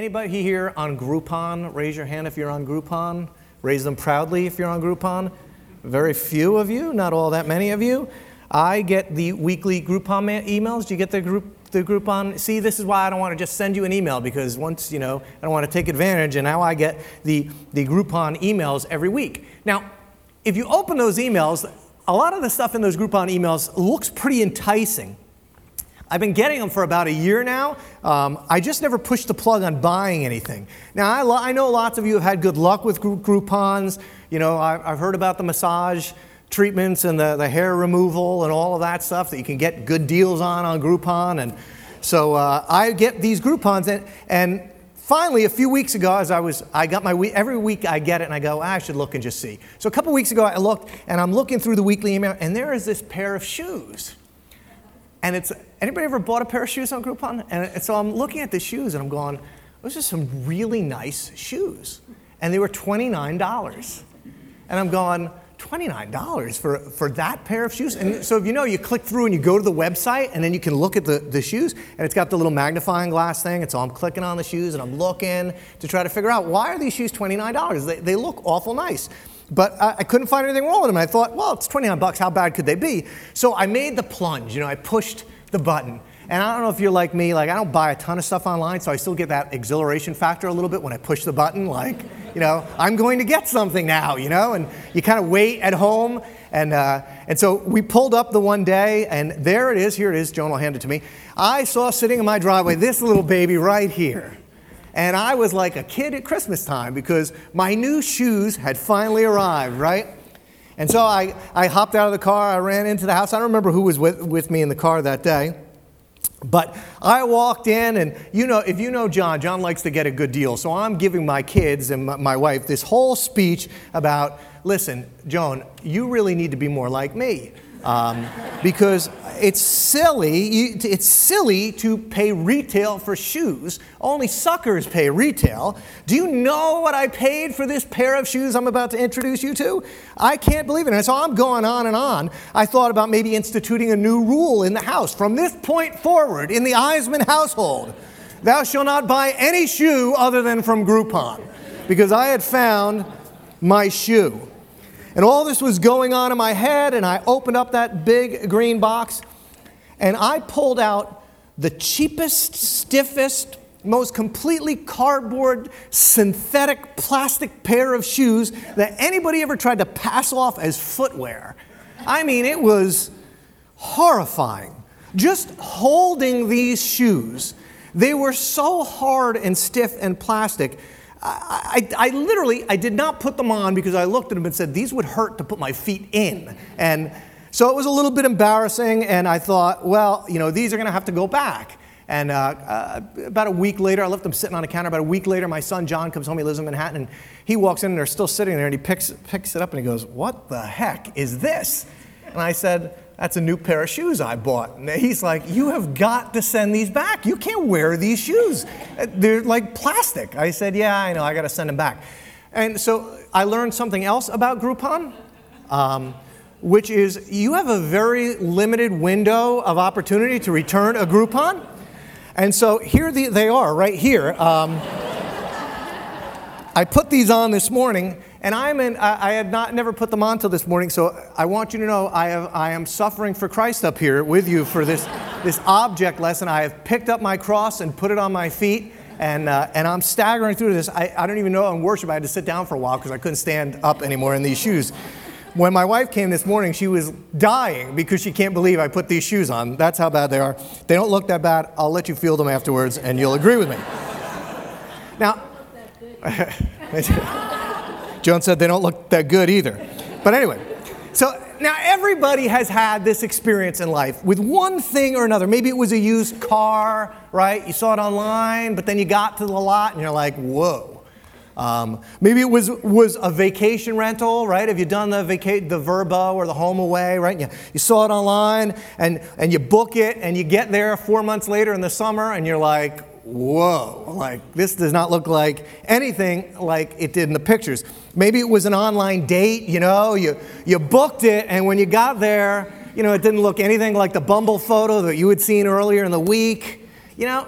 Anybody here on Groupon? Raise your hand if you're on Groupon. Raise them proudly if you're on Groupon. Very few of you, not all that many of you. I get the weekly Groupon ma- emails. Do you get the group the Groupon? See, this is why I don't want to just send you an email because once, you know, I don't want to take advantage and now I get the, the Groupon emails every week. Now, if you open those emails, a lot of the stuff in those Groupon emails looks pretty enticing. I've been getting them for about a year now. Um, I just never pushed the plug on buying anything. Now, I, lo- I know lots of you have had good luck with Groupons. You know, I, I've heard about the massage treatments and the, the hair removal and all of that stuff that you can get good deals on on Groupon. And so uh, I get these Groupons, and, and finally, a few weeks ago, as I was, I got my week, every week I get it and I go, "Ah, I should look and just see. So a couple weeks ago, I looked and I'm looking through the weekly email, and there is this pair of shoes. And it's, anybody ever bought a pair of shoes on Groupon? And so I'm looking at the shoes and I'm going, those are some really nice shoes. And they were $29. And I'm going, $29 for, for that pair of shoes? And so if you know, you click through and you go to the website and then you can look at the, the shoes and it's got the little magnifying glass thing. And so I'm clicking on the shoes and I'm looking to try to figure out why are these shoes $29? They, they look awful nice. But I, I couldn't find anything wrong with them. I thought, well, it's 29 bucks. How bad could they be? So I made the plunge. You know, I pushed the button. And I don't know if you're like me, like I don't buy a ton of stuff online, so I still get that exhilaration factor a little bit when I push the button, like, you know, I'm going to get something now, you know, and you kind of wait at home. And, uh, and so we pulled up the one day, and there it is. Here it is. Joan will hand it to me. I saw sitting in my driveway this little baby right here. And I was like a kid at Christmas time because my new shoes had finally arrived, right? And so I, I hopped out of the car, I ran into the house. I don't remember who was with, with me in the car that day. But I walked in, and you know, if you know John, John likes to get a good deal. So I'm giving my kids and my, wife this whole speech about listen, Joan, you really need to be more like me. Um, because it's silly, it's silly to pay retail for shoes. Only suckers pay retail. Do you know what I paid for this pair of shoes I'm about to introduce you to? I can't believe it. And so I'm going on and on. I thought about maybe instituting a new rule in the house. From this point forward, in the Eisman household, thou shalt not buy any shoe other than from Groupon. Because I had found my shoe. And all this was going on in my head, and I opened up that big green box, and I pulled out the cheapest, stiffest, most completely cardboard, synthetic, plastic pair of shoes that anybody ever tried to pass off as footwear. I mean, it was horrifying. Just holding these shoes, they were so hard and stiff and plastic I, I, I, literally, I did not put them on because I looked at them and said, these would hurt to put my feet in. And so it was a little bit embarrassing, and I thought, well, you know, these are going to have to go back. And uh, uh, about a week later, I left them sitting on a counter. About a week later, my son John comes home. He lives in Manhattan, and he walks in, and they're still sitting there, and he picks, picks it up, and he goes, What the heck is this? And I said, That's a new pair of shoes I bought. And he's like, You have got to send these back. You can't wear these shoes. They're like plastic. I said, Yeah, I know. I got to send them back. And so I learned something else about Groupon. Um, which is you have a very limited window of opportunity to return a Groupon. And so here they are, right here. Um, I put these on this morning, and I'm in, I, had not never put them on till this morning. So I want you to know I, have, I am suffering for Christ up here with you for this, this object lesson. I have picked up my cross and put it on my feet. And, uh, and I'm staggering through this. I, I don't even know I'm worship. I had to sit down for a while because I couldn't stand up anymore in these shoes. When my wife came this morning, she was dying because she can't believe I put these shoes on. That's how bad they are. They don't look that bad. I'll let you feel them afterwards, and you'll agree with me. Now, Joan said they don't look that good either. But anyway, so now everybody has had this experience in life with one thing or another. Maybe it was a used car, right? You saw it online, but then you got to the lot and you're like, whoa. Um, maybe it was, was a vacation rental, right? Have you done the, vaca- the Vrbo or the Home Away, right? You, you saw it online and, and you book it and you get there four months later in the summer and you're like, whoa, like this does not look like anything like it did in the pictures. Maybe it was an online date, you know, you, you booked it and when you got there, you know, it didn't look anything like the Bumble photo that you had seen earlier in the week. You know,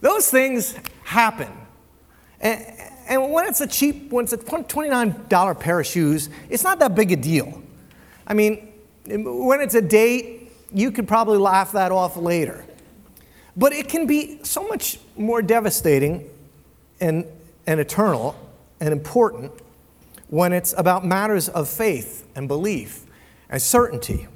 those things happen And, and when it's a cheap, when it's a $29 pair of shoes, it's not that big a deal. I mean, when it's a date, you could probably laugh that off later. But it can be so much more devastating and, and eternal and important when it's about matters of faith and belief and certainty.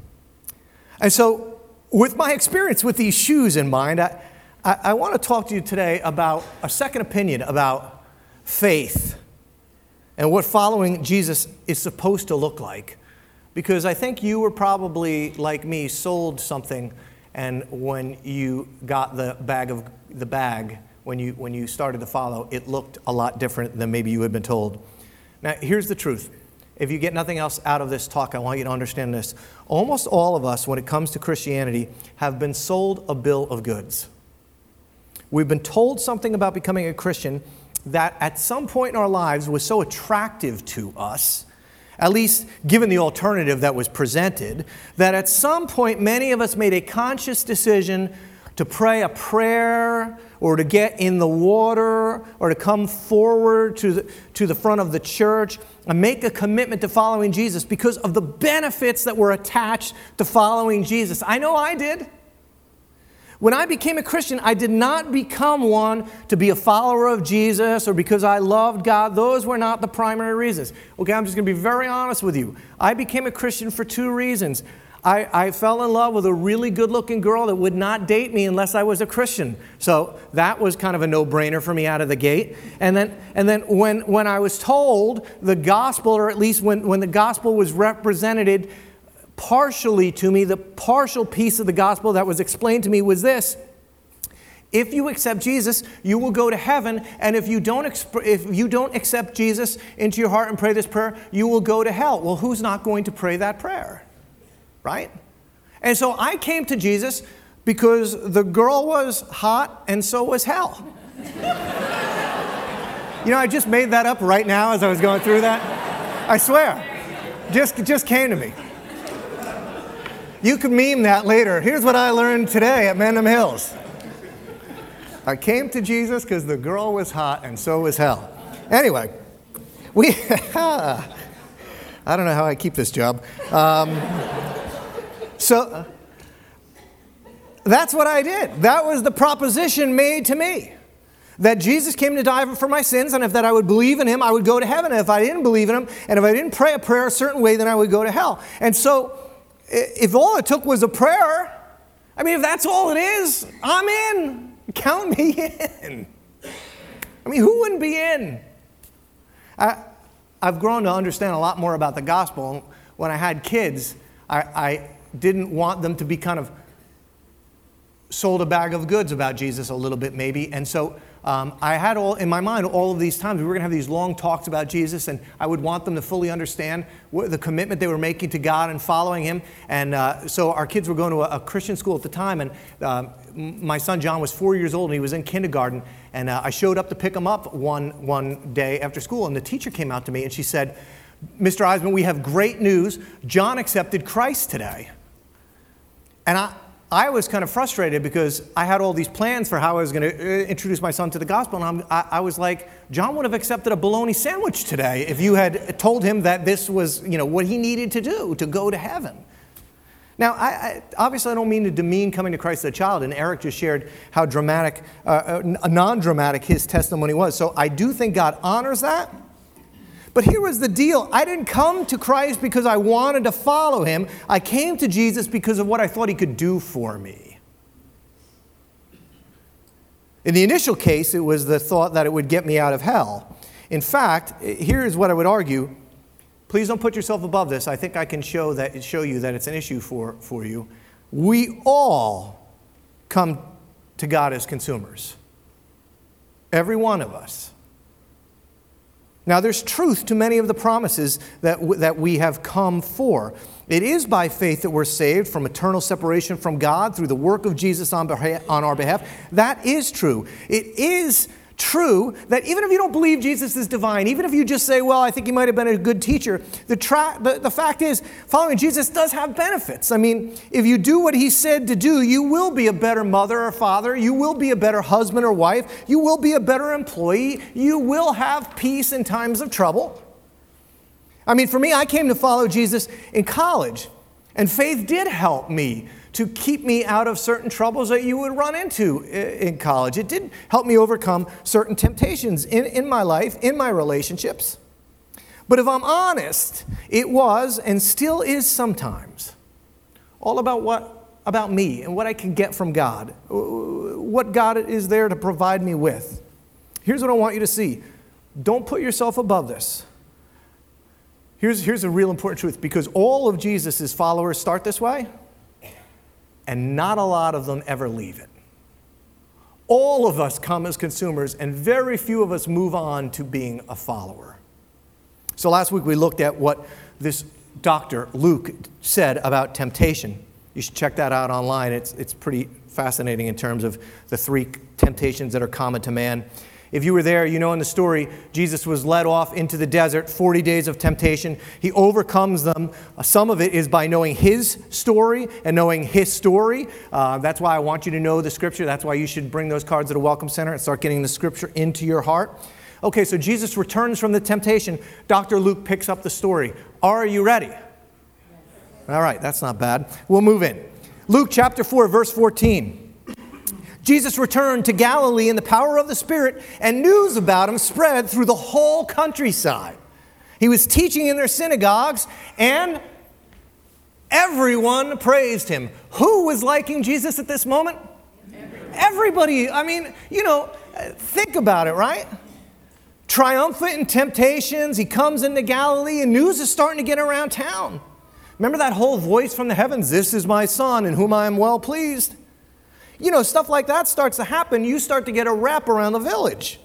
And so, with my experience with these shoes in mind, I, I, I want to talk to you today about a second opinion about faith and what following Jesus is supposed to look like. Because I think you were probably, like me, sold something, and when you got the bag of the bag, when you, when you started to follow, it looked a lot different than maybe you had been told. Now, here's the truth. If you get nothing else out of this talk, I want you to understand this. Almost all of us, when it comes to Christianity, have been sold a bill of goods. We've been told something about becoming a Christian that at some point in our lives was so attractive to us, at least given the alternative that was presented, that at some point many of us made a conscious decision to pray a prayer or to get in the water or to come forward to the, to the front of the church and make a commitment to following Jesus because of the benefits that were attached to following Jesus. I know I did. When I became a Christian, I did not become one to be a follower of Jesus or because I loved God. Those were not the primary reasons. Okay, I'm just going to be very honest with you. I became a Christian for two reasons. I, I fell in love with a really good looking girl that would not date me unless I was a Christian. So that was kind of a no brainer for me out of the gate. And then, and then when, when I was told the gospel, or at least when, when the gospel was represented partially to me, the partial piece of the gospel that was explained to me was this. If you accept Jesus, you will go to heaven. And if you, don't exp- if you don't accept Jesus into your heart and pray this prayer, you will go to hell. Well, who's not going to pray that prayer? Right? And so I came to Jesus because the girl was hot and so was hell. you know, I just made that up right now as I was going through that. I swear. Just, just came to me. You can meme that later. Here's what I learned today at Mendham Hills. I came to Jesus because the girl was hot and so was hell. Anyway, we, I don't know how I keep this job. Um, so that's what I did. That was the proposition made to me that Jesus came to die for my sins, and if that I would believe in him, I would go to heaven. And if I didn't believe in him, and if I didn't pray a prayer a certain way, then I would go to hell. And so, if all it took was a prayer, I mean, if that's all it is, I'm in. Count me in. I mean, who wouldn't be in? I, have grown to understand a lot more about the gospel. When I had kids, I, I didn't want them to be kind of sold a bag of goods about Jesus a little bit, maybe. And so um, I had all in my mind all of these times we were going to have these long talks about Jesus, and I would want them to fully understand what, the commitment they were making to God and following Him. And uh, so our kids were going to a, a, Christian school at the time, and uh, my son John was four years old, and he was in kindergarten. And uh, I showed up to pick him up one one day after school, and the teacher came out to me and she said, "Mr. Eisman, we have great news. John accepted Christ today." And I, I was kind of frustrated because I had all these plans for how I was going to uh, introduce my son to the gospel. And I, I was like, John would have accepted a bologna sandwich today if you had told him that this was you know, what he needed to do to go to heaven. Now, I, I, obviously, I don't mean to demean coming to Christ as a child, and Eric just shared how dramatic, uh, uh non dramatic his testimony was. So I do think God honors that. But here was the deal I didn't come to Christ because I wanted to follow him, I came to Jesus because of what I thought he could do for me. In the initial case, it was the thought that it would get me out of hell. In fact, here is what I would argue. Please don't put yourself above this. I think I can show, that, show you that it's an issue for, for you. We all come to God as consumers. Every one of us. Now, there's truth to many of the promises that, w- that we have come for. It is by faith that we're saved from eternal separation from God through the work of Jesus on, beha- on our behalf. That is true. It is true that even if you don't believe Jesus is divine, even if you just say, well, I think he might have been a good teacher, the, tra- the, the fact is, following Jesus does have benefits. I mean, if you do what he said to do, you will be a better mother or father, you will be a better husband or wife, you will be a better employee, you will have peace in times of trouble. I mean, for me, I came to follow Jesus in college, and faith did help me to keep me out of certain troubles that you would run into in college. It did help me overcome certain temptations in, in my life, in my relationships. But if I'm honest, it was and still is sometimes all about what about me and what I can get from God, what God is there to provide me with. Here's what I want you to see. Don't put yourself above this. Here's, here's a real important truth because all of Jesus' followers start this way and not a lot of them ever leave it. All of us come as consumers, and very few of us move on to being a follower. So last week we looked at what this doctor, Luke, said about temptation. You should check that out online. It's, it's pretty fascinating in terms of the three temptations that are common to man. If you were there, you know in the story, Jesus was led off into the desert, 40 days of temptation. He overcomes them. Uh, some of it is by knowing his story and knowing his story. Uh, that's why I want you to know the scripture. That's why you should bring those cards to the Welcome Center and start getting the scripture into your heart. Okay, so Jesus returns from the temptation. Dr. Luke picks up the story. Are you ready? All right, that's not bad. We'll move in. Luke chapter 4, verse 14. Jesus returned to Galilee in the power of the Spirit, and news about him spread through the whole countryside. He was teaching in their synagogues, and everyone praised him. Who was liking Jesus at this moment? Everybody. I mean, you know, think about it, right? Triumphant in temptations, he comes into Galilee, and news is starting to get around town. Remember that whole voice from the heavens This is my son, in whom I am well pleased? You know, stuff like that starts to happen. You start to get a wrap around the village.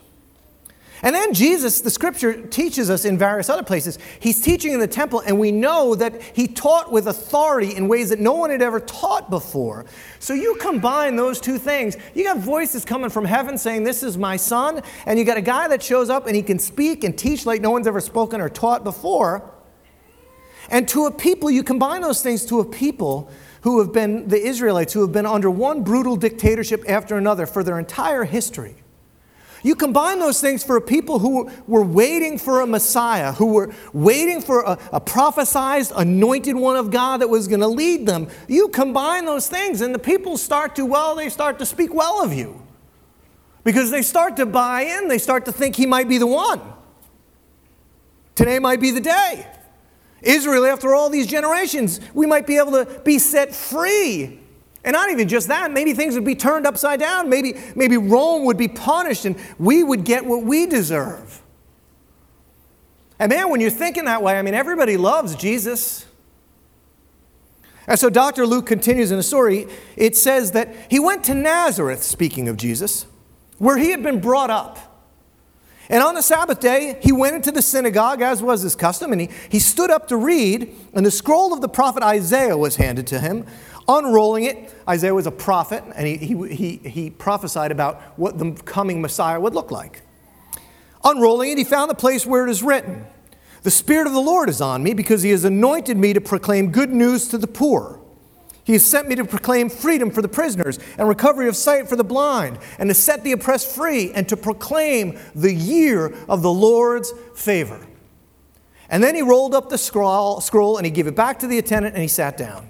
And then Jesus, the scripture teaches us in various other places, he's teaching in the temple, and we know that he taught with authority in ways that no one had ever taught before. So you combine those two things. You got voices coming from heaven saying, This is my son, and you got a guy that shows up and he can speak and teach like no one's ever spoken or taught before. And to a people, you combine those things to a people who have been the Israelites, who have been under one brutal dictatorship after another for their entire history. You combine those things for a people who were waiting for a Messiah, who were waiting for a, a prophesized, anointed one of God that was going to lead them. You combine those things, and the people start to, well, they start to speak well of you. Because they start to buy in, they start to think he might be the one. Today might be the day. Israel, after all these generations, we might be able to be set free. And not even just that, maybe things would be turned upside down. Maybe, maybe Rome would be punished and we would get what we deserve. And man, when you're thinking that way, I mean, everybody loves Jesus. And so Dr. Luke continues in the story. It says that he went to Nazareth, speaking of Jesus, where he had been brought up. And on the Sabbath day, he went into the synagogue, as was his custom, and he, he stood up to read, and the scroll of the prophet Isaiah was handed to him. Unrolling it, Isaiah was a prophet, and he, he, he, he prophesied about what the coming Messiah would look like. Unrolling it, he found the place where it is written The Spirit of the Lord is on me, because he has anointed me to proclaim good news to the poor. He has sent me to proclaim freedom for the prisoners and recovery of sight for the blind, and to set the oppressed free, and to proclaim the year of the Lord's favor. And then he rolled up the scroll, scroll and he gave it back to the attendant and he sat down.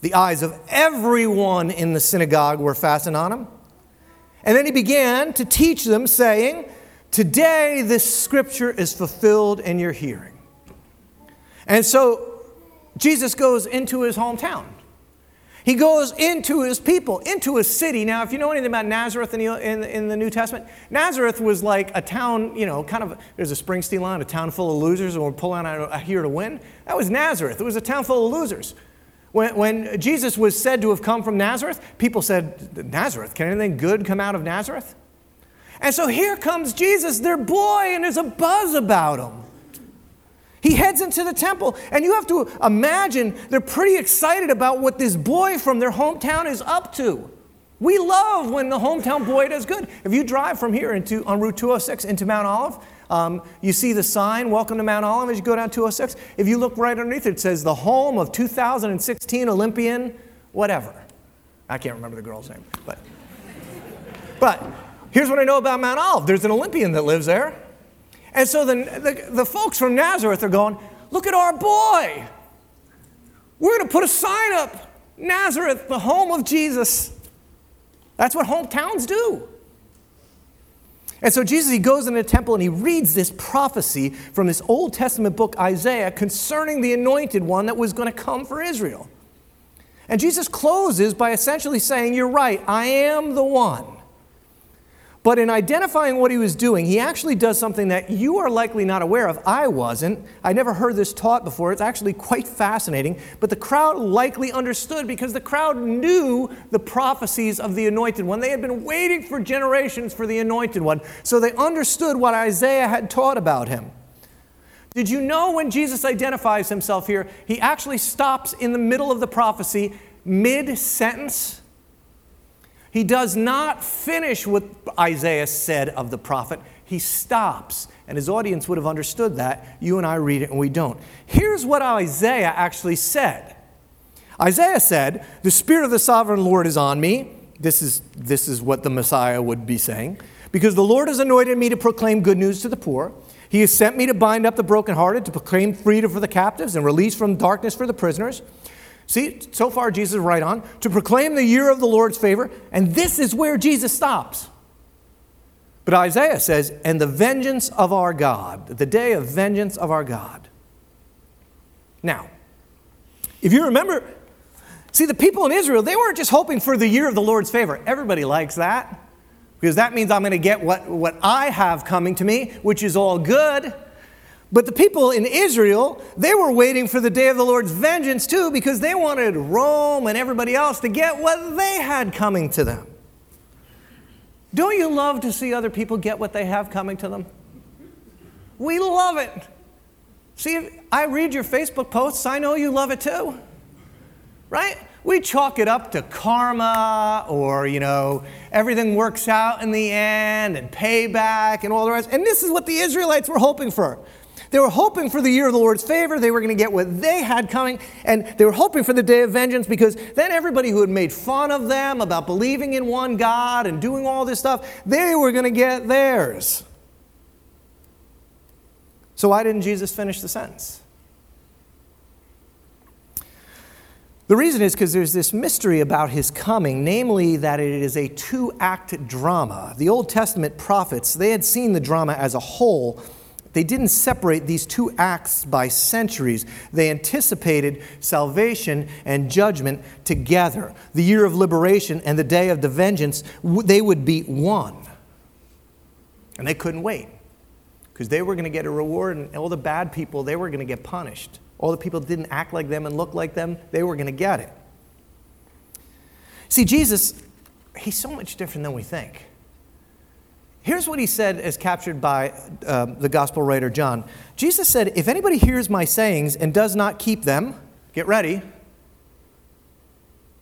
The eyes of everyone in the synagogue were fastened on him. And then he began to teach them, saying, Today this scripture is fulfilled in your hearing. And so Jesus goes into his hometown. He goes into his people, into his city. Now, if you know anything about Nazareth in the, in, in, the New Testament, Nazareth was like a town, you know, kind of, there's a Springsteen line, a town full of losers, and we're pulling out here to win. That was Nazareth. It was a town full of losers. When, when Jesus was said to have come from Nazareth, people said, Nazareth, can anything good come out of Nazareth? And so here comes Jesus, their boy, and there's a buzz about him. He heads into the temple, and you have to imagine they're pretty excited about what this boy from their hometown is up to. We love when the hometown boy does good. If you drive from here into on Route 206 into Mount Olive, um, you see the sign, Welcome to Mount Olive, as you go down 206. If you look right underneath it, it says the home of 2016 Olympian, whatever. I can't remember the girl's name, but. But here's what I know about Mount Olive there's an Olympian that lives there. And so the, the, the folks from Nazareth are going, Look at our boy. We're going to put a sign up Nazareth, the home of Jesus. That's what hometowns do. And so Jesus, he goes into the temple and he reads this prophecy from this Old Testament book, Isaiah, concerning the anointed one that was going to come for Israel. And Jesus closes by essentially saying, You're right, I am the one. But in identifying what he was doing, he actually does something that you are likely not aware of. I wasn't. I never heard this taught before. It's actually quite fascinating. But the crowd likely understood because the crowd knew the prophecies of the anointed one. They had been waiting for generations for the anointed one. So they understood what Isaiah had taught about him. Did you know when Jesus identifies himself here, he actually stops in the middle of the prophecy, mid sentence? He does not finish what Isaiah said of the prophet. He stops, and his audience would have understood that. You and I read it, and we don't. Here's what Isaiah actually said Isaiah said, The Spirit of the sovereign Lord is on me. This is, this is what the Messiah would be saying. Because the Lord has anointed me to proclaim good news to the poor. He has sent me to bind up the brokenhearted, to proclaim freedom for the captives, and release from darkness for the prisoners See, so far Jesus is right on. To proclaim the year of the Lord's favor, and this is where Jesus stops. But Isaiah says, and the vengeance of our God, the day of vengeance of our God. Now, if you remember, see, the people in Israel, they weren't just hoping for the year of the Lord's favor. Everybody likes that because that means I'm going to get what, what I have coming to me, which is all good. But the people in Israel, they were waiting for the day of the Lord's vengeance too because they wanted Rome and everybody else to get what they had coming to them. Don't you love to see other people get what they have coming to them? We love it. See, I read your Facebook posts, I know you love it too. Right? We chalk it up to karma or, you know, everything works out in the end and payback and all the rest. And this is what the Israelites were hoping for. They were hoping for the year of the Lord's favor. They were going to get what they had coming. And they were hoping for the day of vengeance because then everybody who had made fun of them about believing in one God and doing all this stuff, they were going to get theirs. So why didn't Jesus finish the sentence? The reason is because there's this mystery about his coming, namely that it is a two act drama. The Old Testament prophets, they had seen the drama as a whole they didn't separate these two acts by centuries. They anticipated salvation and judgment together. The year of liberation and the day of the vengeance, they would be one. And they couldn't wait because they were going to get a reward, and all the bad people, they were going to get punished. All the people that didn't act like them and look like them, they were going to get it. See, Jesus, he's so much different than we think. Here's what he said as captured by um, the gospel writer John. Jesus said, If anybody hears my sayings and does not keep them, get ready.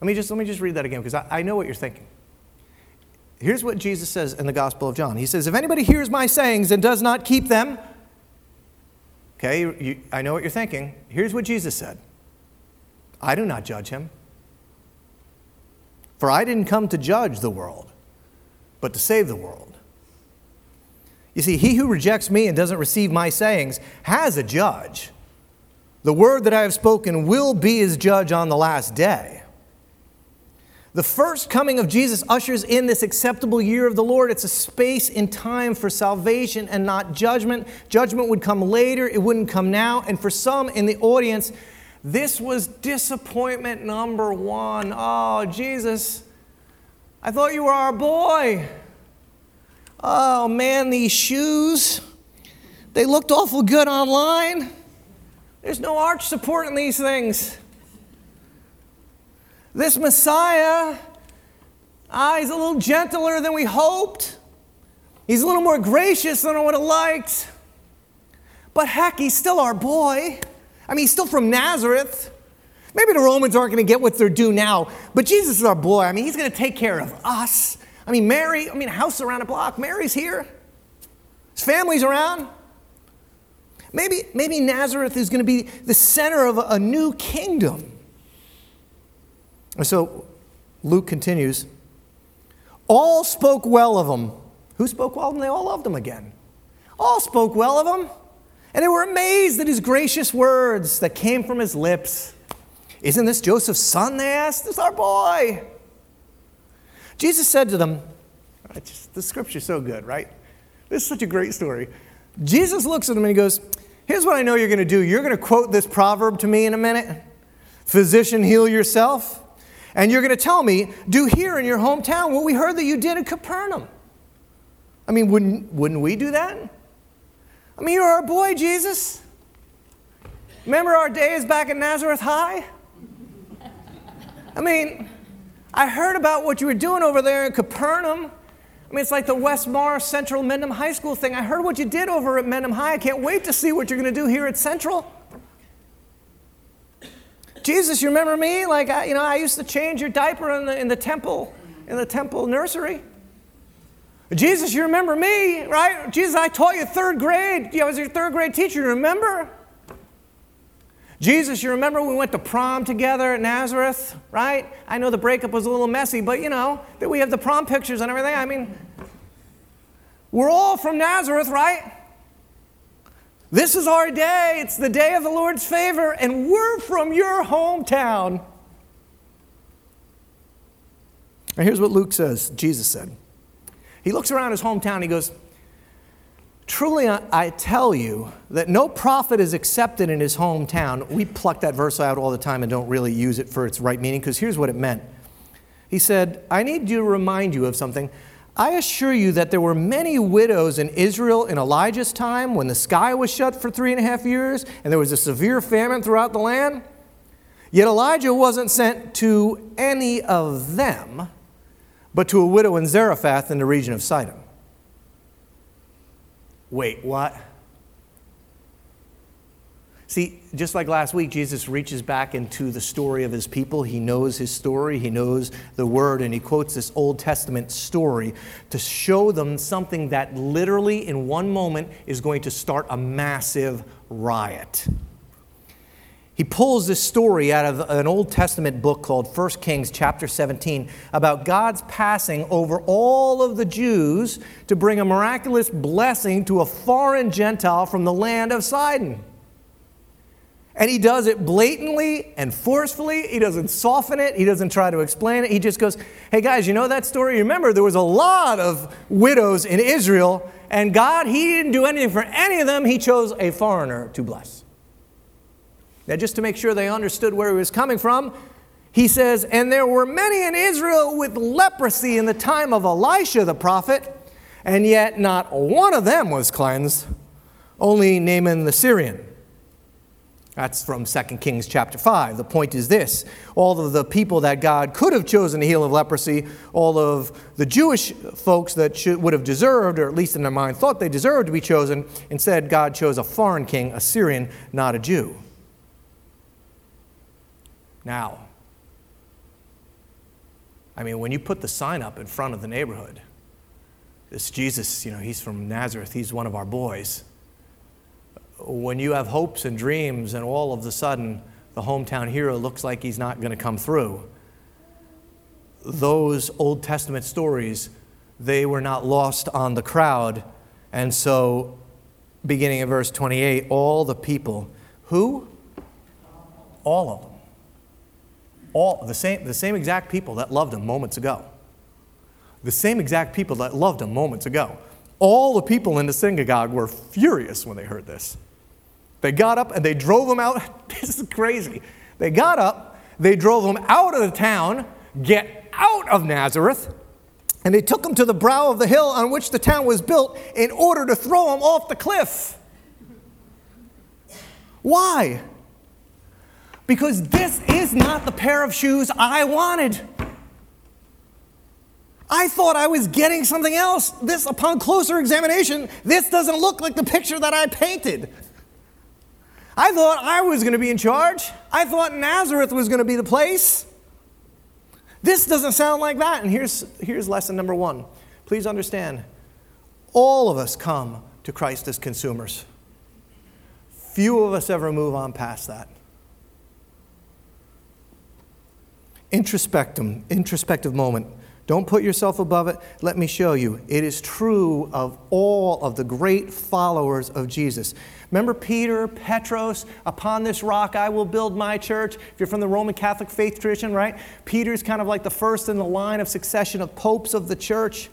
Let me just, let me just read that again because I, I know what you're thinking. Here's what Jesus says in the Gospel of John He says, If anybody hears my sayings and does not keep them, okay, you, I know what you're thinking. Here's what Jesus said I do not judge him. For I didn't come to judge the world, but to save the world. You see, he who rejects me and doesn't receive my sayings has a judge. The word that I have spoken will be his judge on the last day. The first coming of Jesus ushers in this acceptable year of the Lord. It's a space in time for salvation and not judgment. Judgment would come later, it wouldn't come now. And for some in the audience, this was disappointment number one. Oh, Jesus, I thought you were our boy. Oh man, these shoes, they looked awful good online. There's no arch support in these things. This Messiah, ah, he's a little gentler than we hoped. He's a little more gracious than I would have liked. But heck, he's still our boy. I mean, he's still from Nazareth. Maybe the Romans aren't going to get what they're due now, but Jesus is our boy. I mean, he's going to take care of us. I mean, Mary, I mean, a house around a block. Mary's here. His family's around. Maybe, maybe Nazareth is going to be the center of a, a new kingdom. And so Luke continues all spoke well of him. Who spoke well of him? They all loved him again. All spoke well of him. And they were amazed at his gracious words that came from his lips. Isn't this Joseph's son? They asked. This is our boy. Jesus said to them, just, the scripture's so good, right? This is such a great story. Jesus looks at them and he goes, Here's what I know you're going to do. You're going to quote this proverb to me in a minute Physician, heal yourself. And you're going to tell me, do here in your hometown what we heard that you did in Capernaum. I mean, wouldn't, wouldn't we do that? I mean, you're our boy, Jesus. Remember our days back at Nazareth High? I mean, I heard about what you were doing over there in Capernaum. I mean, it's like the West Morris Central Mendham High School thing. I heard what you did over at Mendham High. I can't wait to see what you're going to do here at Central. Jesus, you remember me? Like, I, you know, I used to change your diaper in the, in the temple, in the temple nursery. Jesus, you remember me, right? Jesus, I taught you third grade. I was your third grade teacher, you remember? Jesus, you remember we went to prom together at Nazareth, right? I know the breakup was a little messy, but you know, that we have the prom pictures and everything. I mean, we're all from Nazareth, right? This is our day. It's the day of the Lord's favor, and we're from your hometown. And here's what Luke says Jesus said. He looks around his hometown, he goes, Truly, I tell you that no prophet is accepted in his hometown. We pluck that verse out all the time and don't really use it for its right meaning because here's what it meant. He said, I need to remind you of something. I assure you that there were many widows in Israel in Elijah's time when the sky was shut for three and a half years and there was a severe famine throughout the land. Yet Elijah wasn't sent to any of them, but to a widow in Zarephath in the region of Sidon. Wait, what? See, just like last week, Jesus reaches back into the story of his people. He knows his story, he knows the word, and he quotes this Old Testament story to show them something that literally, in one moment, is going to start a massive riot. He pulls this story out of an Old Testament book called 1 Kings chapter 17 about God's passing over all of the Jews to bring a miraculous blessing to a foreign Gentile from the land of Sidon. And he does it blatantly and forcefully. He doesn't soften it. He doesn't try to explain it. He just goes, Hey guys, you know that story? Remember, there was a lot of widows in Israel, and God, He didn't do anything for any of them. He chose a foreigner to bless. Now, just to make sure they understood where he was coming from, he says, And there were many in Israel with leprosy in the time of Elisha the prophet, and yet not one of them was cleansed, only Naaman the Syrian. That's from 2 Kings chapter 5. The point is this all of the people that God could have chosen to heal of leprosy, all of the Jewish folks that should, would have deserved, or at least in their mind thought they deserved to be chosen, instead, God chose a foreign king, a Syrian, not a Jew. Now, I mean, when you put the sign up in front of the neighborhood, this Jesus, you know, he's from Nazareth, he's one of our boys when you have hopes and dreams and all of a sudden the hometown hero looks like he's not going to come through, those Old Testament stories, they were not lost on the crowd. And so, beginning in verse 28, all the people, who? All of them. All the same, the same exact people that loved him moments ago. The same exact people that loved him moments ago. All the people in the synagogue were furious when they heard this. They got up and they drove him out. This is crazy. They got up, they drove him out of the town, get out of Nazareth, and they took him to the brow of the hill on which the town was built in order to throw him off the cliff. Why? Because this is not the pair of shoes I wanted. I thought I was getting something else. This, upon closer examination, this doesn't look like the picture that I painted. I thought I was going to be in charge. I thought Nazareth was going to be the place. This doesn't sound like that. And here's, here's lesson number one. Please understand all of us come to Christ as consumers. Few of us ever move on past that. Introspectum, introspective moment. Don't put yourself above it. Let me show you. It is true of all of the great followers of Jesus. Remember Peter, Petros, upon this rock I will build my church. If you're from the Roman Catholic faith tradition, right? Peter's kind of like the first in the line of succession of popes of the church.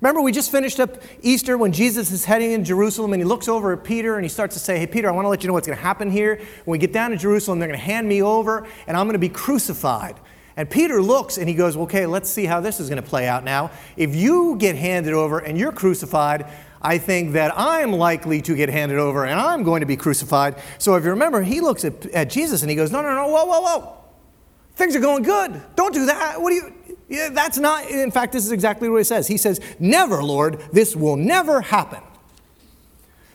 Remember, we just finished up Easter when Jesus is heading in Jerusalem and he looks over at Peter and he starts to say, Hey, Peter, I want to let you know what's going to happen here. When we get down to Jerusalem, they're going to hand me over and I'm going to be crucified. And Peter looks and he goes, Okay, let's see how this is going to play out now. If you get handed over and you're crucified, I think that I'm likely to get handed over and I'm going to be crucified. So if you remember, he looks at, at Jesus and he goes, No, no, no, whoa, whoa, whoa. Things are going good. Don't do that. What do you? Yeah, that's not, in fact, this is exactly what he says. He says, Never, Lord, this will never happen.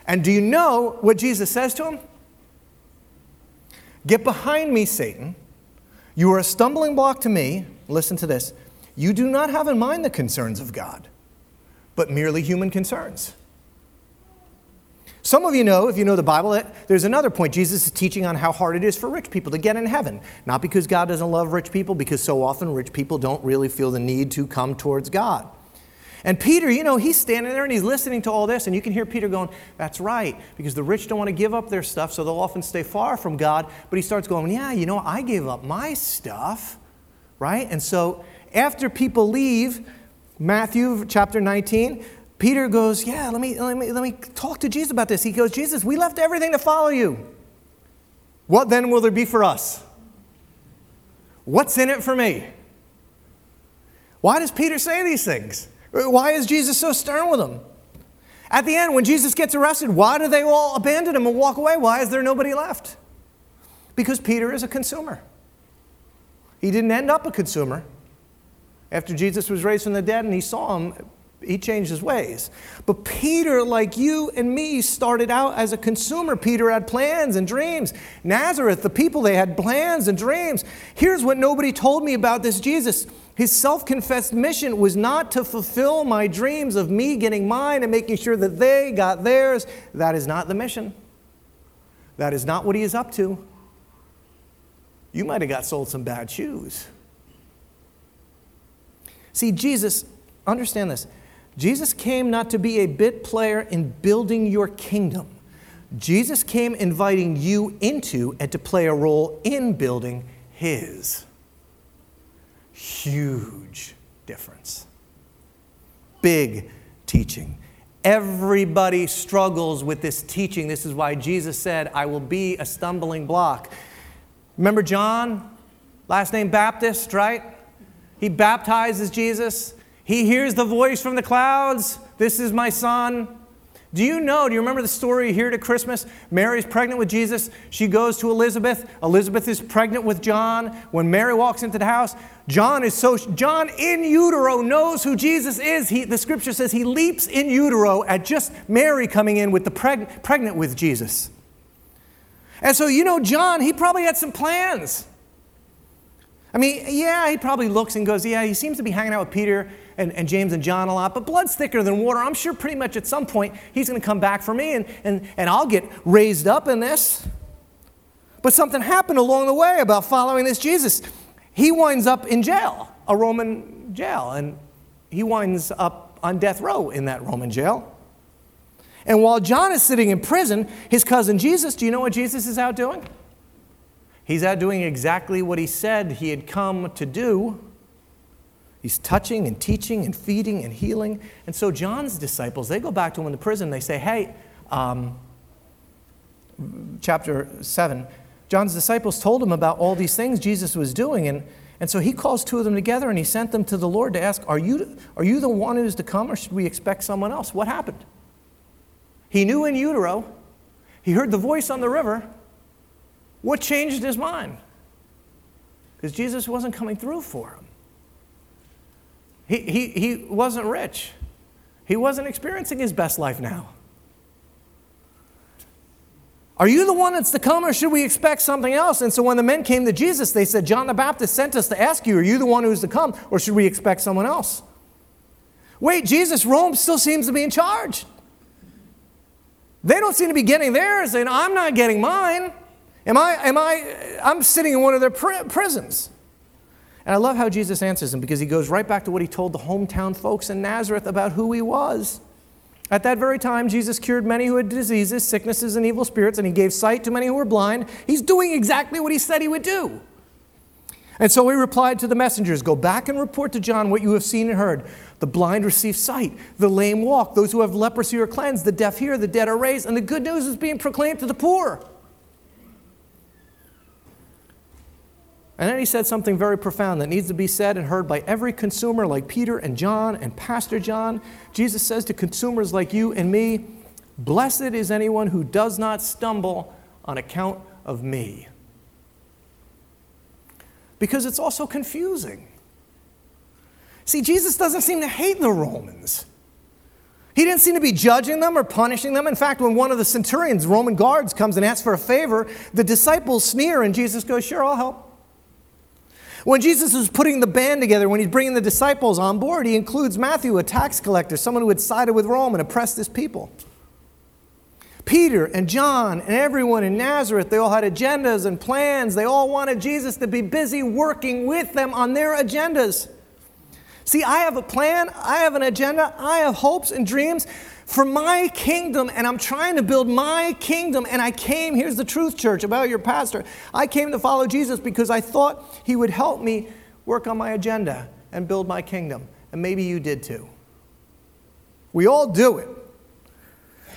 And do you know what Jesus says to him? Get behind me, Satan. You are a stumbling block to me. Listen to this. You do not have in mind the concerns of God, but merely human concerns. Some of you know, if you know the Bible, that there's another point. Jesus is teaching on how hard it is for rich people to get in heaven. Not because God doesn't love rich people, because so often rich people don't really feel the need to come towards God. And Peter, you know, he's standing there and he's listening to all this, and you can hear Peter going, That's right, because the rich don't want to give up their stuff, so they'll often stay far from God. But he starts going, Yeah, you know, I gave up my stuff, right? And so after people leave, Matthew chapter 19, Peter goes, Yeah, let me, let, me, let me talk to Jesus about this. He goes, Jesus, we left everything to follow you. What then will there be for us? What's in it for me? Why does Peter say these things? Why is Jesus so stern with them? At the end, when Jesus gets arrested, why do they all abandon him and walk away? Why is there nobody left? Because Peter is a consumer. He didn't end up a consumer. After Jesus was raised from the dead and he saw him, he changed his ways. But Peter, like you and me, started out as a consumer. Peter had plans and dreams. Nazareth, the people, they had plans and dreams. Here's what nobody told me about this Jesus his self confessed mission was not to fulfill my dreams of me getting mine and making sure that they got theirs. That is not the mission. That is not what he is up to. You might have got sold some bad shoes. See, Jesus, understand this. Jesus came not to be a bit player in building your kingdom. Jesus came inviting you into and to play a role in building his. Huge difference. Big teaching. Everybody struggles with this teaching. This is why Jesus said, I will be a stumbling block. Remember John, last name Baptist, right? He baptizes Jesus. He hears the voice from the clouds This is my son. Do you know, do you remember the story here at Christmas? Mary's pregnant with Jesus. She goes to Elizabeth. Elizabeth is pregnant with John. When Mary walks into the house, John is so, John in utero knows who Jesus is. He, the scripture says he leaps in utero at just Mary coming in with the preg, pregnant with Jesus. And so, you know, John, he probably had some plans. I mean, yeah, he probably looks and goes, yeah, he seems to be hanging out with Peter and, and James and John a lot, but blood's thicker than water. I'm sure pretty much at some point he's going to come back for me and, and, and I'll get raised up in this. But something happened along the way about following this Jesus. He winds up in jail, a Roman jail, and he winds up on death row in that Roman jail. And while John is sitting in prison, his cousin Jesus, do you know what Jesus is out doing? He's out doing exactly what he said he had come to do. He's touching and teaching and feeding and healing. And so John's disciples, they go back to him in the prison. They say, hey, um, chapter 7, John's disciples told him about all these things Jesus was doing. And, and so he calls two of them together and he sent them to the Lord to ask, are you, are you the one who's to come or should we expect someone else? What happened? He knew in utero, he heard the voice on the river, what changed his mind? Because Jesus wasn't coming through for him. He, he, wasn't rich. He wasn't experiencing his best life now. Are you the one that's to come, or should we expect something else? And so when the men came to Jesus, they said, John the Baptist sent us to ask you, Are you the one who's to come, or should we expect someone else? Wait, Jesus, Rome still seems to be in charge. They don't seem to be getting theirs, and I'm not getting mine. Am I, am I, I'm sitting in one of their prisons. And I love how Jesus answers him because he goes right back to what he told the hometown folks in Nazareth about who he was. At that very time, Jesus cured many who had diseases, sicknesses, and evil spirits, and he gave sight to many who were blind. He's doing exactly what he said he would do. And so he replied to the messengers Go back and report to John what you have seen and heard. The blind receive sight, the lame walk, those who have leprosy are cleansed, the deaf hear, the dead are raised, and the good news is being proclaimed to the poor. And then he said something very profound that needs to be said and heard by every consumer like Peter and John and Pastor John. Jesus says to consumers like you and me, Blessed is anyone who does not stumble on account of me. Because it's also confusing. See, Jesus doesn't seem to hate the Romans. He didn't seem to be judging them or punishing them. In fact, when one of the centurions, Roman guards, comes and asks for a favor, the disciples sneer, and Jesus goes, Sure, I'll help. When Jesus is putting the band together, when he's bringing the disciples on board, he includes Matthew, a tax collector, someone who had sided with Rome and oppressed his people. Peter and John and everyone in Nazareth, they all had agendas and plans. They all wanted Jesus to be busy working with them on their agendas. See, I have a plan, I have an agenda, I have hopes and dreams for my kingdom, and I'm trying to build my kingdom. And I came, here's the truth, church, about your pastor. I came to follow Jesus because I thought he would help me work on my agenda and build my kingdom. And maybe you did too. We all do it.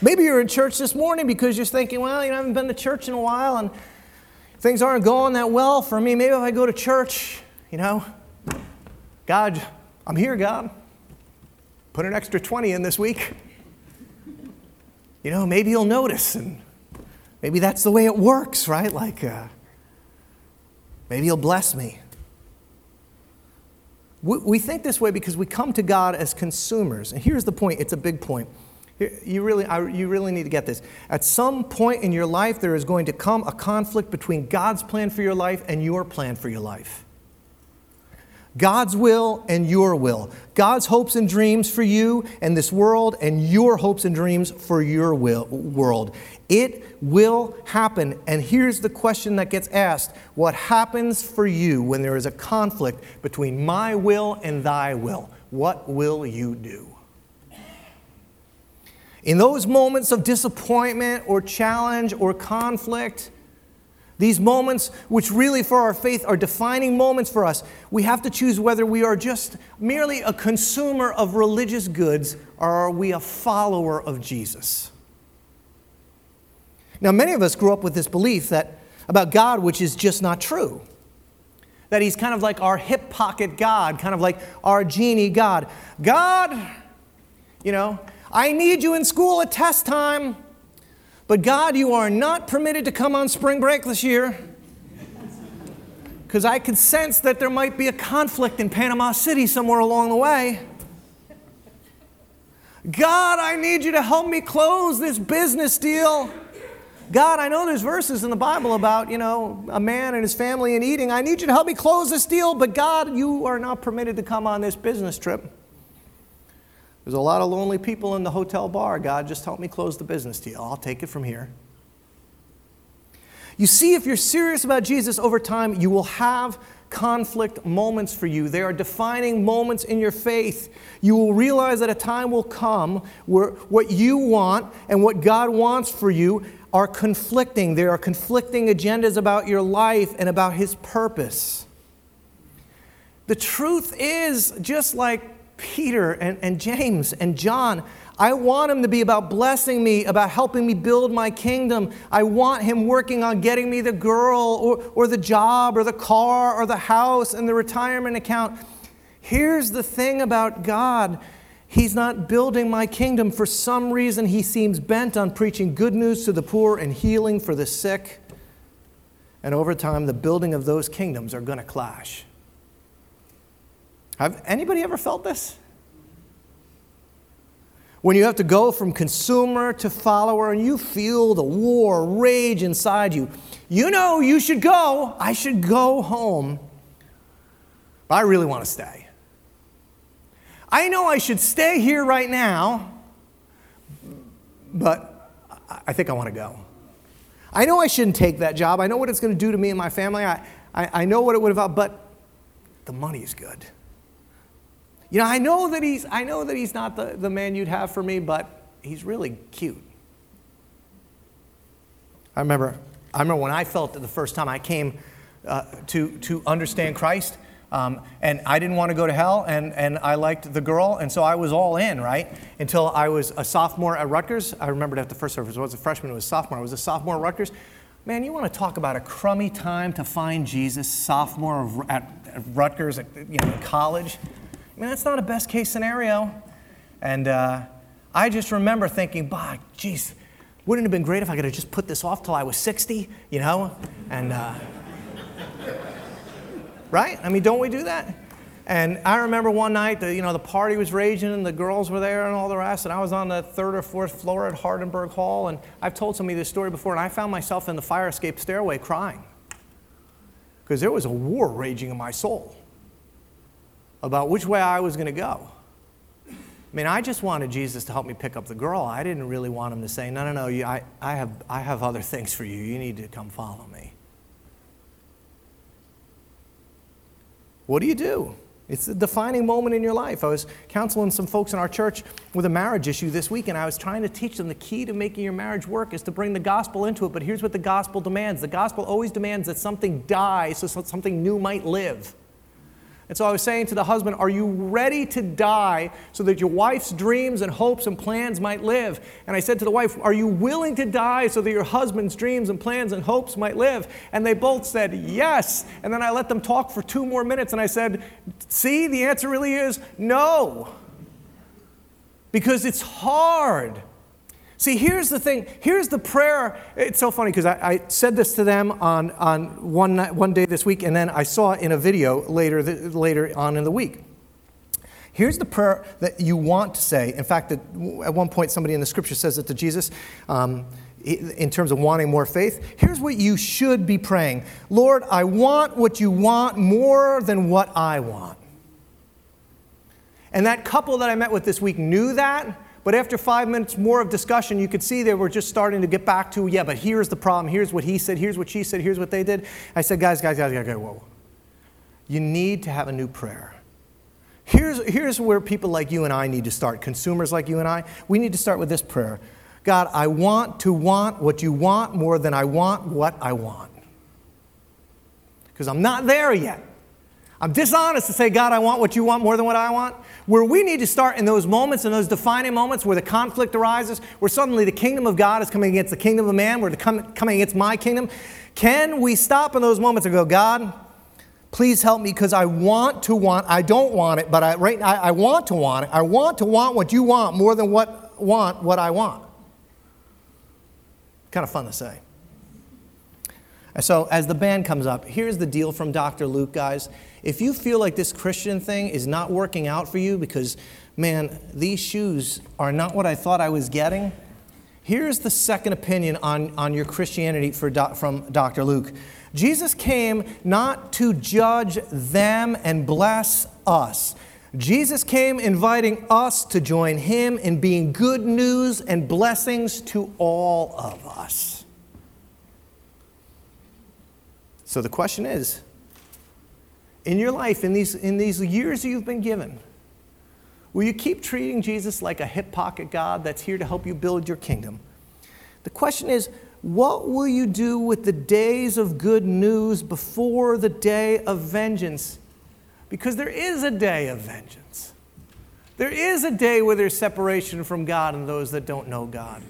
Maybe you're in church this morning because you're thinking, well, you know, I haven't been to church in a while and things aren't going that well for me. Maybe if I go to church, you know, God, I'm here, God. Put an extra 20 in this week you know, maybe you'll notice, and maybe that's the way it works, right? Like, uh, maybe you'll bless me. We, we think this way because we come to God as consumers. And here's the point it's a big point. You really, I, you really need to get this. At some point in your life, there is going to come a conflict between God's plan for your life and your plan for your life. God's will and your will. God's hopes and dreams for you and this world, and your hopes and dreams for your will, world. It will happen. And here's the question that gets asked What happens for you when there is a conflict between my will and thy will? What will you do? In those moments of disappointment or challenge or conflict, these moments, which really for our faith are defining moments for us, we have to choose whether we are just merely a consumer of religious goods or are we a follower of Jesus. Now, many of us grew up with this belief that about God, which is just not true. That he's kind of like our hip pocket God, kind of like our genie God. God, you know, I need you in school at test time. But God, you are not permitted to come on spring break this year because I could sense that there might be a conflict in Panama City somewhere along the way. God, I need you to help me close this business deal. God, I know there's verses in the Bible about, you know, a man and his family and eating. I need you to help me close this deal, but God, you are not permitted to come on this business trip. There's a lot of lonely people in the hotel bar. God, just help me close the business deal. I'll take it from here. You see, if you're serious about Jesus over time, you will have conflict moments for you. They are defining moments in your faith. You will realize that a time will come where what you want and what God wants for you are conflicting. There are conflicting agendas about your life and about His purpose. The truth is, just like Peter and, and James and John. I want him to be about blessing me, about helping me build my kingdom. I want him working on getting me the girl or, or the job or the car or the house and the retirement account. Here's the thing about God He's not building my kingdom. For some reason, he seems bent on preaching good news to the poor and healing for the sick. And over time, the building of those kingdoms are going to clash. Have anybody ever felt this? when you have to go from consumer to follower and you feel the war rage inside you, you know you should go. I should go home. But I really want to stay. I know I should stay here right now, but I think I want to go. I know I shouldn't take that job. I know what it's going to do to me and my family. I, I, I know what it would have, but the money is good. You know, I know that he's, I know that he's not the, the man you'd have for me, but he's really cute. I remember, I remember when I felt it the first time I came uh, to, to understand Christ, um, and I didn't want to go to hell, and, and I liked the girl, and so I was all in, right? Until I was a sophomore at Rutgers. I remember at the first service, I was a freshman, it was a sophomore. I was a sophomore at Rutgers. Man, you want to talk about a crummy time to find Jesus, sophomore at, at Rutgers, at, you know, college. I mean, that's not a best case scenario. And uh, I just remember thinking, bah, geez, wouldn't it have been great if I could have just put this off till I was 60, you know? And, uh, right? I mean, don't we do that? And I remember one night, the, you know, the party was raging and the girls were there and all the rest, and I was on the third or fourth floor at Hardenbergh Hall, and I've told somebody this story before, and I found myself in the fire escape stairway crying because there was a war raging in my soul about which way I was going to go. I mean, I just wanted Jesus to help me pick up the girl. I didn't really want him to say, no, no, no, you, I, I, have, I have other things for you. You need to come follow me. What do you do? It's a defining moment in your life. I was counseling some folks in our church with a marriage issue this week, and I was trying to teach them the key to making your marriage work is to bring the gospel into it. But here's what the gospel demands the gospel always demands that something die so something new might live. And so I was saying to the husband, Are you ready to die so that your wife's dreams and hopes and plans might live? And I said to the wife, Are you willing to die so that your husband's dreams and plans and hopes might live? And they both said, Yes. And then I let them talk for two more minutes and I said, See, the answer really is no. Because it's hard. See, here's the thing. Here's the prayer. It's so funny because I, I, said this to them on, on one, one day this week, and then I saw it in a video later, later on in the week. Here's the prayer that you want to say. In fact, that at one point, somebody in the scripture says it to Jesus um, in terms of wanting more faith. Here's what you should be praying Lord, I want what you want more than what I want. And that couple that I met with this week knew that but after five minutes more of discussion, you could see they were just starting to get back to, yeah, but here's the problem. Here's what he said. Here's what she said. Here's what they did. I said, guys, guys, guys, guys, guys whoa. You need to have a new prayer. Here's, here's where people like you and I need to start, consumers like you and I. We need to start with this prayer God, I want to want what you want more than I want what I want. Because I'm not there yet. I'm dishonest to say, God, I want what you want more than what I want. Where we need to start in those moments, in those defining moments where the conflict arises, where suddenly the kingdom of God is coming against the kingdom of man, where the com- coming against my kingdom. Can we stop in those moments and go, God, please help me because I want to want, I don't want it, but I, right, I, I want to want it. I want to want what you want more than what want what I want. Kind of fun to say. So, as the band comes up, here's the deal from Dr. Luke, guys. If you feel like this Christian thing is not working out for you because, man, these shoes are not what I thought I was getting, here's the second opinion on, on your Christianity for from Dr. Luke. Jesus came not to judge them and bless us. Jesus came inviting us to join him in being good news and blessings to all of us. So the question is in your life, in these, in these years you've been given, will you keep treating Jesus like a hip pocket God that's here to help you build your kingdom? The question is, what will you do with the days of good news before the day of vengeance? Because there is a day of vengeance. There is a day where there's separation from God and those that don't know God.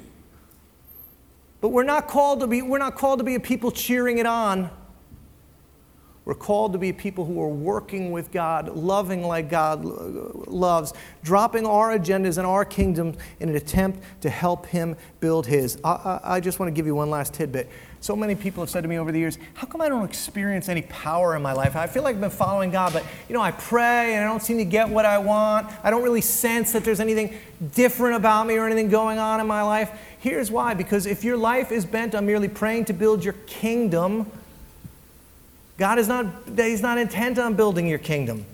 But we're not called to be, we're not called to be a people cheering it on. We're called to be people who are working with God, loving like God loves, dropping our agendas and our kingdoms in an attempt to help Him build His. I, I, I just want to give you one last tidbit. So many people have said to me over the years, How come I don't experience any power in my life? I feel like I've been following God, but you know, I pray and I don't seem to get what I want. I don't really sense that there's anything different about me or anything going on in my life. Here's why because if your life is bent on merely praying to build your kingdom, God is not, He's not intent on building your kingdom.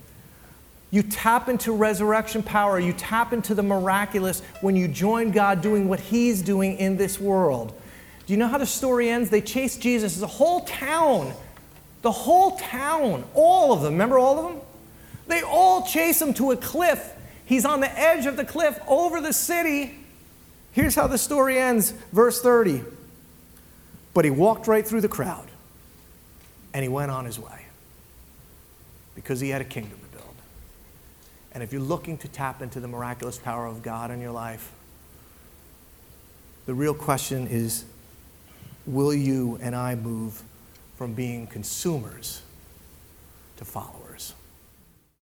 You tap into resurrection power, you tap into the miraculous when you join God doing what He's doing in this world. Do you know how the story ends? They chase Jesus. The whole town, the whole town, all of them, remember all of them? They all chase him to a cliff. He's on the edge of the cliff over the city. Here's how the story ends, verse 30. But he walked right through the crowd and he went on his way because he had a kingdom to build. And if you're looking to tap into the miraculous power of God in your life, the real question is will you and I move from being consumers to followers?